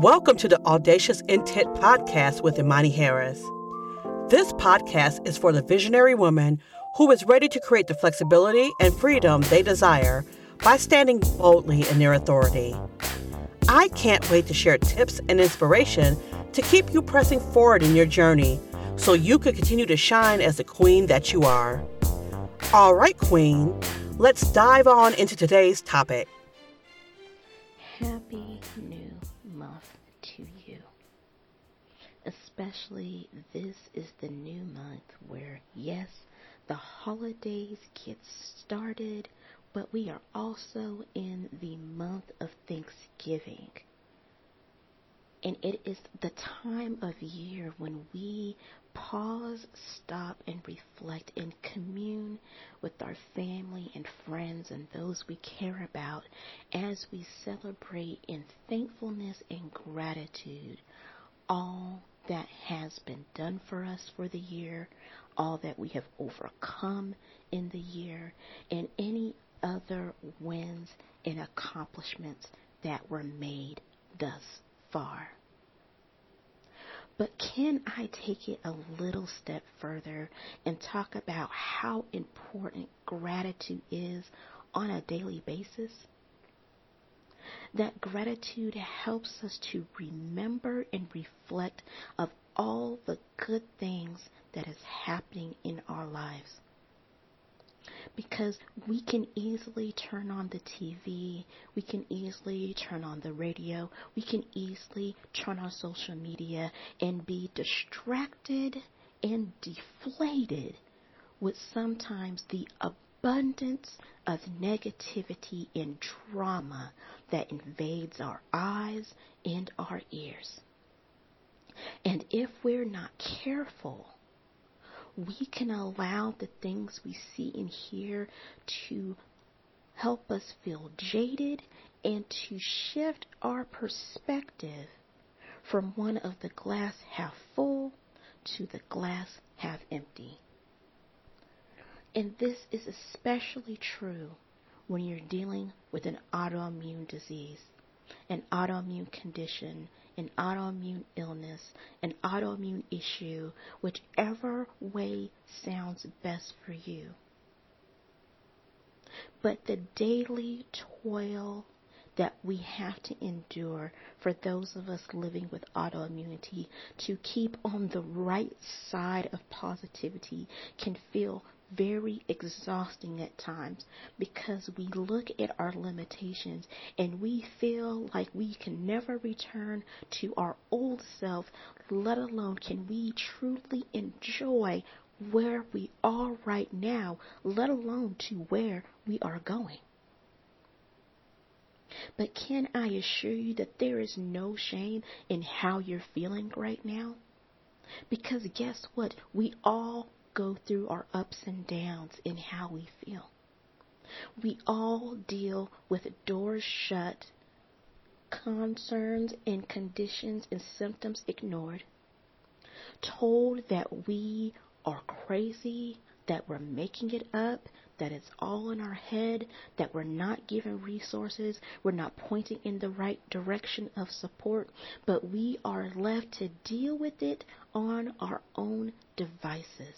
Welcome to the Audacious Intent Podcast with Imani Harris. This podcast is for the visionary woman who is ready to create the flexibility and freedom they desire by standing boldly in their authority. I can't wait to share tips and inspiration to keep you pressing forward in your journey so you can continue to shine as the queen that you are. All right, queen, let's dive on into today's topic. Especially this is the new month where, yes, the holidays get started, but we are also in the month of Thanksgiving. And it is the time of year when we pause, stop, and reflect and commune with our family and friends and those we care about as we celebrate in thankfulness and gratitude all that has been done for us for the year, all that we have overcome in the year, and any other wins and accomplishments that were made thus far. But can I take it a little step further and talk about how important gratitude is on a daily basis? That gratitude helps us to remember and reflect of all the good things that is happening in our lives. Because we can easily turn on the TV, we can easily turn on the radio, we can easily turn on social media and be distracted and deflated with sometimes the of negativity and drama that invades our eyes and our ears. And if we're not careful, we can allow the things we see and hear to help us feel jaded and to shift our perspective from one of the glass half full to the glass half empty. And this is especially true when you're dealing with an autoimmune disease, an autoimmune condition an autoimmune illness, an autoimmune issue, whichever way sounds best for you. But the daily toil that we have to endure for those of us living with autoimmunity to keep on the right side of positivity can feel very exhausting at times because we look at our limitations and we feel like we can never return to our old self, let alone can we truly enjoy where we are right now, let alone to where we are going. But can I assure you that there is no shame in how you're feeling right now? Because guess what? We all go through our ups and downs in how we feel. We all deal with doors shut, concerns and conditions and symptoms ignored, told that we are crazy, that we're making it up, that it's all in our head, that we're not given resources, we're not pointing in the right direction of support, but we are left to deal with it on our own devices.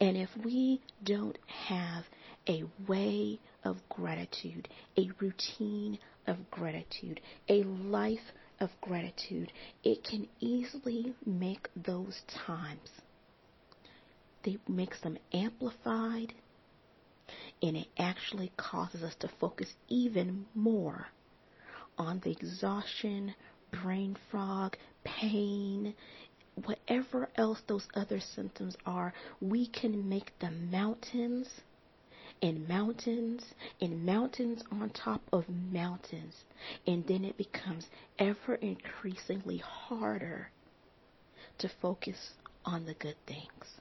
And if we don't have a way of gratitude, a routine of gratitude, a life of gratitude, it can easily make those times. They makes them amplified and it actually causes us to focus even more on the exhaustion, brain fog, pain, whatever else those other symptoms are, we can make them mountains and mountains and mountains on top of mountains. And then it becomes ever increasingly harder to focus on the good things.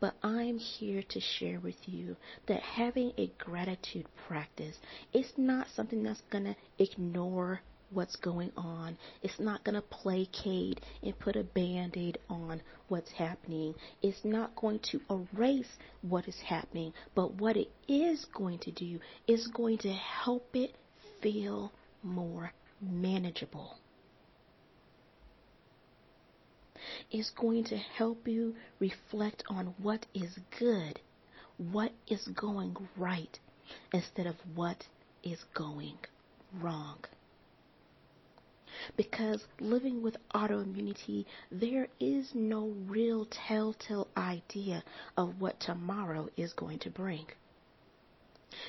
But I'm here to share with you that having a gratitude practice is not something that's going to ignore what's going on. It's not going to placate and put a band aid on what's happening. It's not going to erase what is happening. But what it is going to do is going to help it feel more manageable. It's going to help you reflect on what is good, what is going right, instead of what is going wrong. Because living with autoimmunity, there is no real telltale idea of what tomorrow is going to bring.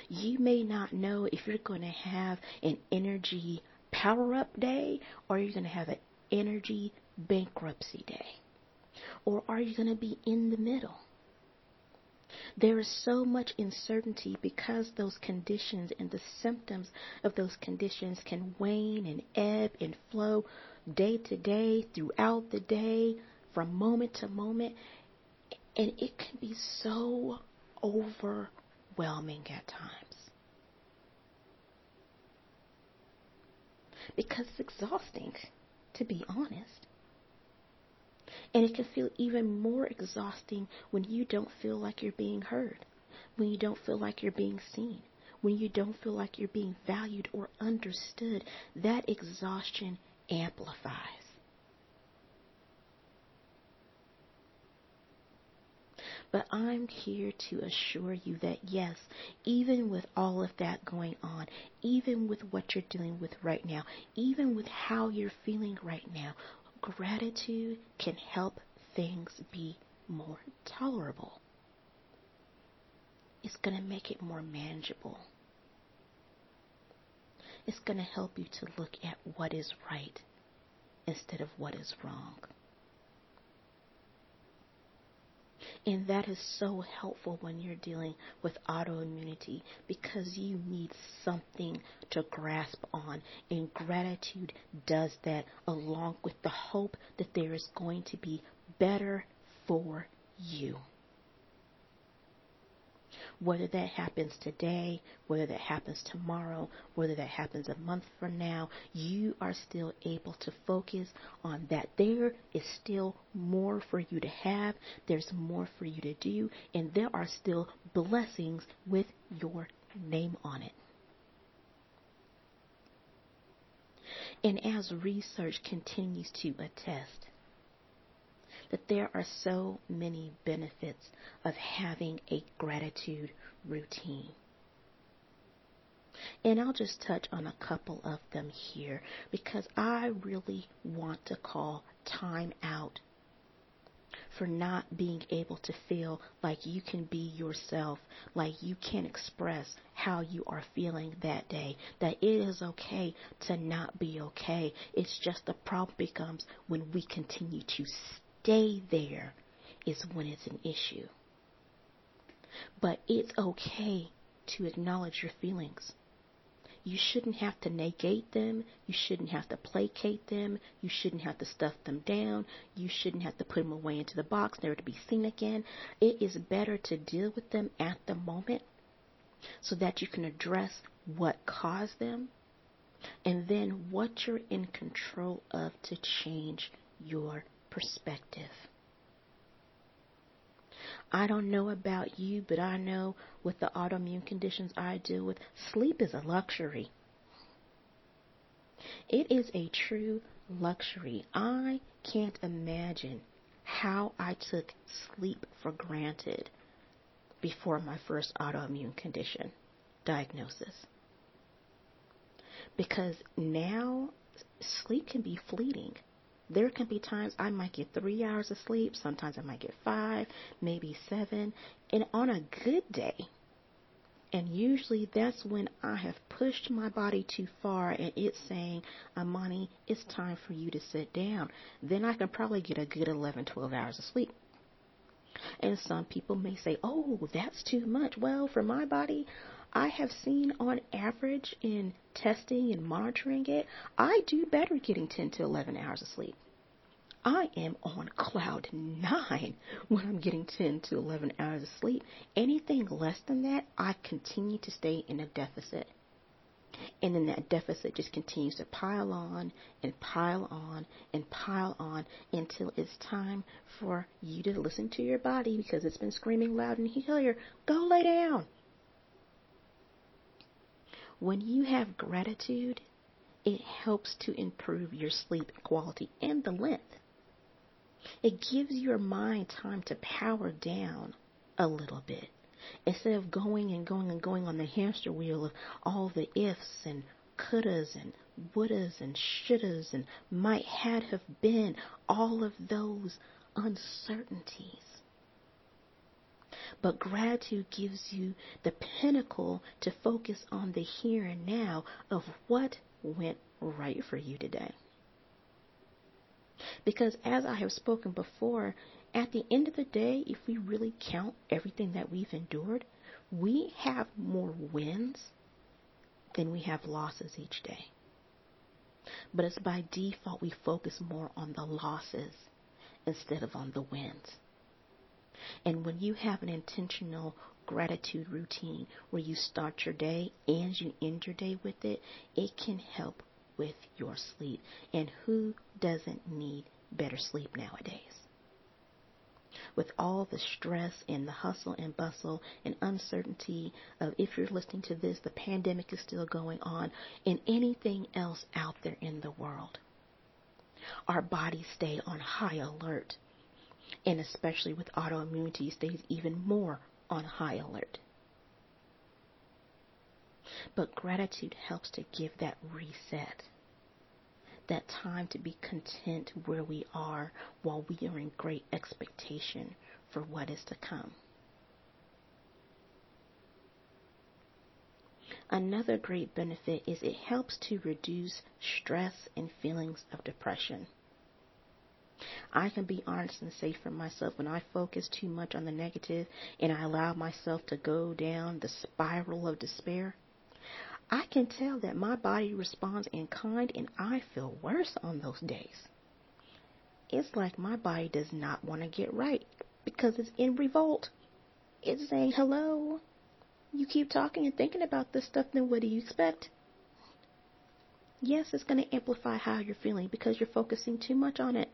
You may not know if you're going to have an energy power up day or you're going to have an energy bankruptcy day. Or are you going to be in the middle? There is so much uncertainty because those conditions and the symptoms of those conditions can wane and ebb and flow day to day, throughout the day, from moment to moment. And it can be so overwhelming at times. Because it's exhausting, to be honest. And it can feel even more exhausting when you don't feel like you're being heard, when you don't feel like you're being seen, when you don't feel like you're being valued or understood. That exhaustion amplifies. But I'm here to assure you that yes, even with all of that going on, even with what you're dealing with right now, even with how you're feeling right now, gratitude can help things be more tolerable. It's going to make it more manageable. It's going to help you to look at what is right instead of what is wrong. And that is so helpful when you're dealing with autoimmunity because you need something to grasp on. And gratitude does that along with the hope that there is going to be better for you. Whether that happens today, whether that happens tomorrow, whether that happens a month from now, you are still able to focus on that. There is still more for you to have, there's more for you to do, and there are still blessings with your name on it. And as research continues to attest, that there are so many benefits of having a gratitude routine. And I'll just touch on a couple of them here because I really want to call time out for not being able to feel like you can be yourself, like you can express how you are feeling that day, that it is okay to not be okay. It's just the problem becomes when we continue to stay there is when it's an issue. But it's okay to acknowledge your feelings. You shouldn't have to negate them. You shouldn't have to placate them. You shouldn't have to stuff them down. You shouldn't have to put them away into the box, never to be seen again. It is better to deal with them at the moment so that you can address what caused them and then what you're in control of to change your perspective. I don't know about you, but I know with the autoimmune conditions I deal with, sleep is a luxury. It is a true luxury. I can't imagine how I took sleep for granted before my first autoimmune condition diagnosis. Because now sleep can be fleeting. There can be times I might get three hours of sleep, sometimes I might get five, maybe seven, and on a good day. And usually that's when I have pushed my body too far and it's saying, Imani, it's time for you to sit down. Then I can probably get a good 11, 12 hours of sleep. And some people may say, oh, that's too much. Well, for my body, I have seen on average in testing and monitoring it, I do better getting 10 to 11 hours of sleep. I am on cloud nine when I'm getting 10 to 11 hours of sleep. Anything less than that, I continue to stay in a deficit. And then that deficit just continues to pile on and pile on and pile on until it's time for you to listen to your body because it's been screaming loud and clear. Go lay down. When you have gratitude, it helps to improve your sleep quality and the length. It gives your mind time to power down a little bit instead of going and going and going on the hamster wheel of all the ifs and couldas and wouldas and shouldas and might had have been, all of those uncertainties. But gratitude gives you the pinnacle to focus on the here and now of what went right for you today. Because as I have spoken before, at the end of the day, if we really count everything that we've endured, we have more wins than we have losses each day. But it's by default we focus more on the losses instead of on the wins. And when you have an intentional gratitude routine where you start your day and you end your day with it, it can help with your sleep. And who doesn't need better sleep nowadays? with all the stress and the hustle and bustle and uncertainty of if you're listening to this, the pandemic is still going on, and anything else out there in the world. Our bodies stay on high alert, and especially with autoimmunity, stays even more on high alert. But gratitude helps to give that reset that time to be content where we are while we are in great expectation for what is to come. Another great benefit is it helps to reduce stress and feelings of depression. I can be honest and say for myself when I focus too much on the negative and I allow myself to go down the spiral of despair, I can tell that my body responds in kind and I feel worse on those days. It's like my body does not want to get right because it's in revolt. It's saying, hello, you keep talking and thinking about this stuff, then what do you expect? Yes, it's going to amplify how you're feeling because you're focusing too much on it.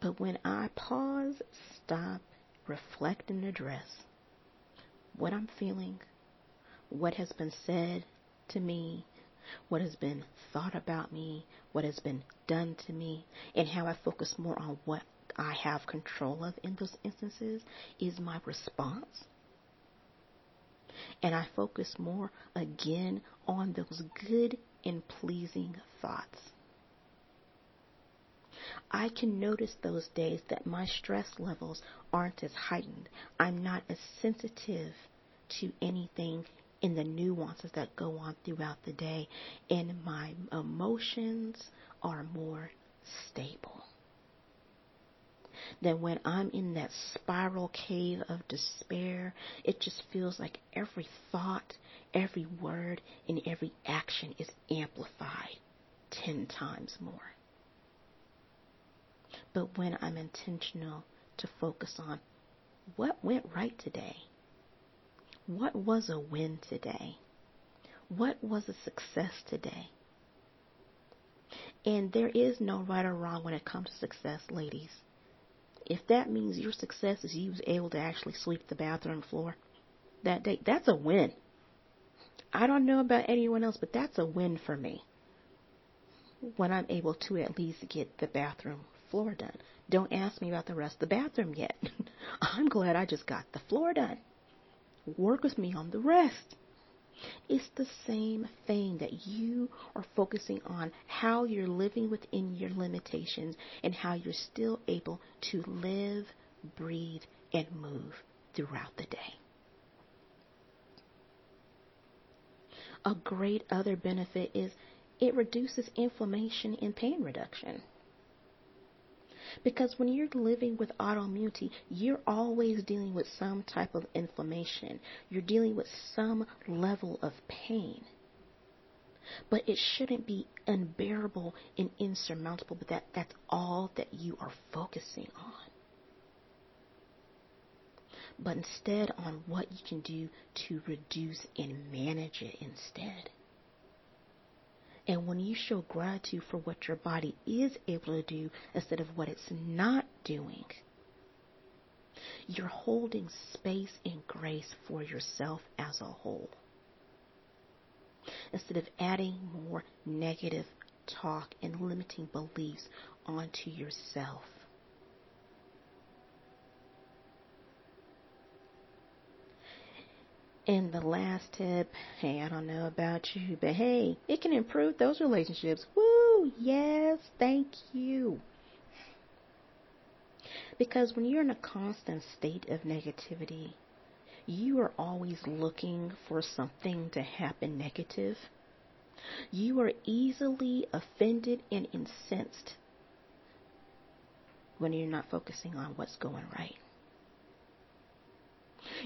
But when I pause, stop, reflect, and address what I'm feeling, what has been said to me, what has been thought about me, what has been done to me, and how I focus more on what I have control of in those instances is my response. And I focus more again on those good and pleasing thoughts. I can notice those days that my stress levels aren't as heightened. I'm not as sensitive to anything in the nuances that go on throughout the day, and my emotions are more stable. Then when I'm in that spiral cave of despair, it just feels like every thought, every word, and every action is amplified ten times more. But when I'm intentional to focus on what went right today, what was a win today? What was a success today? And there is no right or wrong when it comes to success, ladies. If that means your success is you was able to actually sweep the bathroom floor that day, that's a win. I don't know about anyone else, but that's a win for me. When I'm able to at least get the bathroom floor done. Don't ask me about the rest of the bathroom yet. I'm glad I just got the floor done work with me on the rest. It's the same thing that you are focusing on how you're living within your limitations and how you're still able to live, breathe, and move throughout the day. A great other benefit is it reduces inflammation and pain reduction. Because when you're living with autoimmunity, you're always dealing with some type of inflammation. You're dealing with some level of pain. But it shouldn't be unbearable and insurmountable, but that, that's all that you are focusing on. But instead on what you can do to reduce and manage it instead. And when you show gratitude for what your body is able to do instead of what it's not doing, You're holding space and grace for yourself as a whole. Instead of adding more negative talk and limiting beliefs onto yourself. And the last tip, hey, I don't know about you, but hey, it can improve those relationships. Woo! Yes, thank you. Because when you're in a constant state of negativity, you are always looking for something to happen negative. You are easily offended and incensed when you're not focusing on what's going right.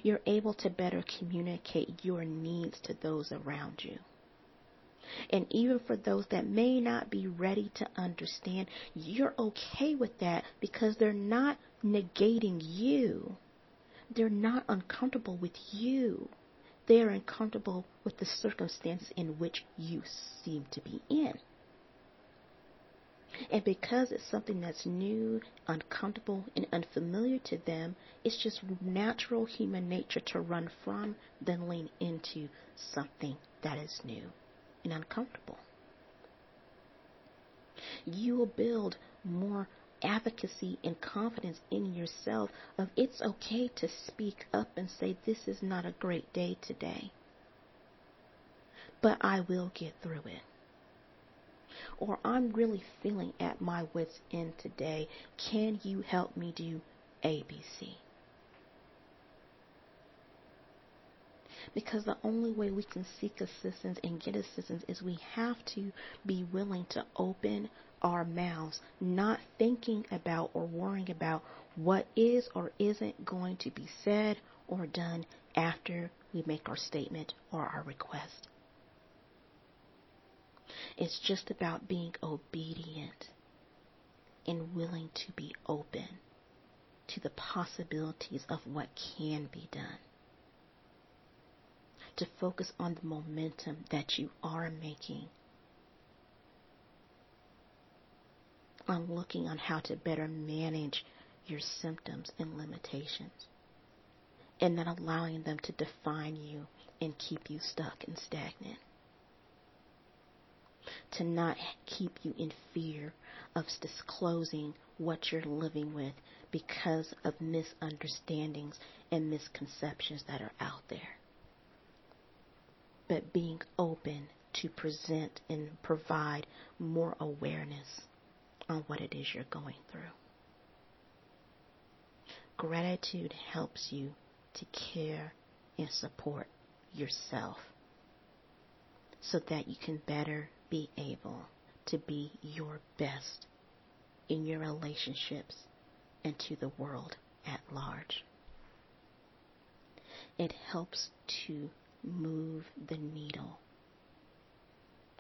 You're able to better communicate your needs to those around you. And even for those that may not be ready to understand, you're okay with that because they're not negating you. They're not uncomfortable with you. They are uncomfortable with the circumstance in which you seem to be in. And because it's something that's new, uncomfortable, and unfamiliar to them, it's just natural human nature to run from, then lean into something that is new and uncomfortable. You will build more advocacy and confidence in yourself of it's okay to speak up and say this is not a great day today. But I will get through it or I'm really feeling at my wits' end today. Can you help me do ABC? Because the only way we can seek assistance and get assistance is we have to be willing to open our mouths, not thinking about or worrying about what is or isn't going to be said or done after we make our statement or our request. It's just about being obedient and willing to be open to the possibilities of what can be done. To focus on the momentum that you are making. On looking on how to better manage your symptoms and limitations. And not allowing them to define you and keep you stuck and stagnant to not keep you in fear of disclosing what you're living with because of misunderstandings and misconceptions that are out there. But being open to present and provide more awareness on what it is you're going through. Gratitude helps you to care and support yourself so that you can better be able to be your best in your relationships and to the world at large. It helps to move the needle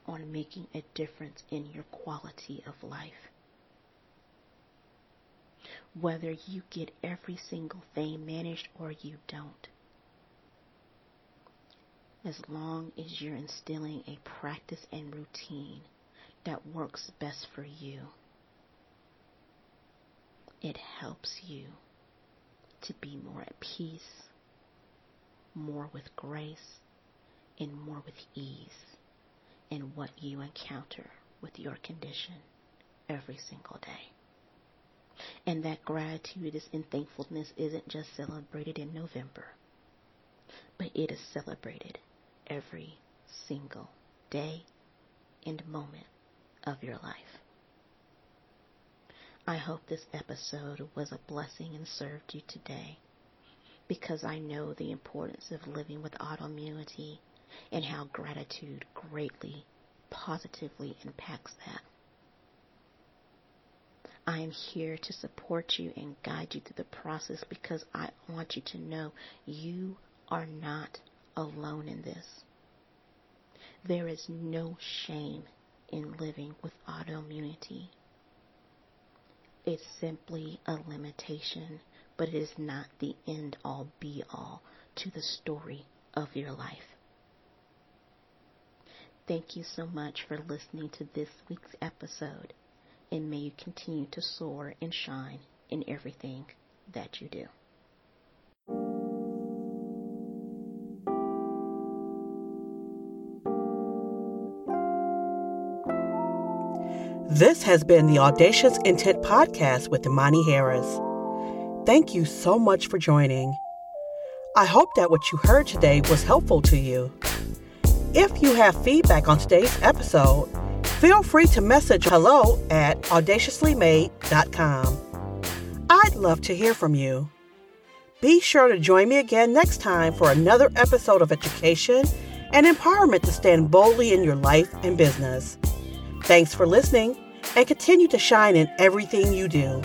on making a difference in your quality of life. Whether you get every single thing managed or you don't as long as you're instilling a practice and routine that works best for you. It helps you to be more at peace, more with grace, and more with ease in what you encounter with your condition every single day. And that gratitude and thankfulness isn't just celebrated in November, but it is celebrated every single day and moment of your life. I hope this episode was a blessing and served you today because I know the importance of living with autoimmunity and how gratitude greatly positively impacts that. I am here to support you and guide you through the process because I want you to know you are not alone in this. There is no shame in living with autoimmunity. It's simply a limitation, but it is not the end all be all to the story of your life. Thank you so much for listening to this week's episode, and may you continue to soar and shine in everything that you do. This has been the Audacious Intent Podcast with Imani Harris. Thank you so much for joining. I hope that what you heard today was helpful to you. If you have feedback on today's episode, feel free to message hello at audaciouslymade.com. I'd love to hear from you. Be sure to join me again next time for another episode of education and empowerment to stand boldly in your life and business. Thanks for listening and continue to shine in everything you do.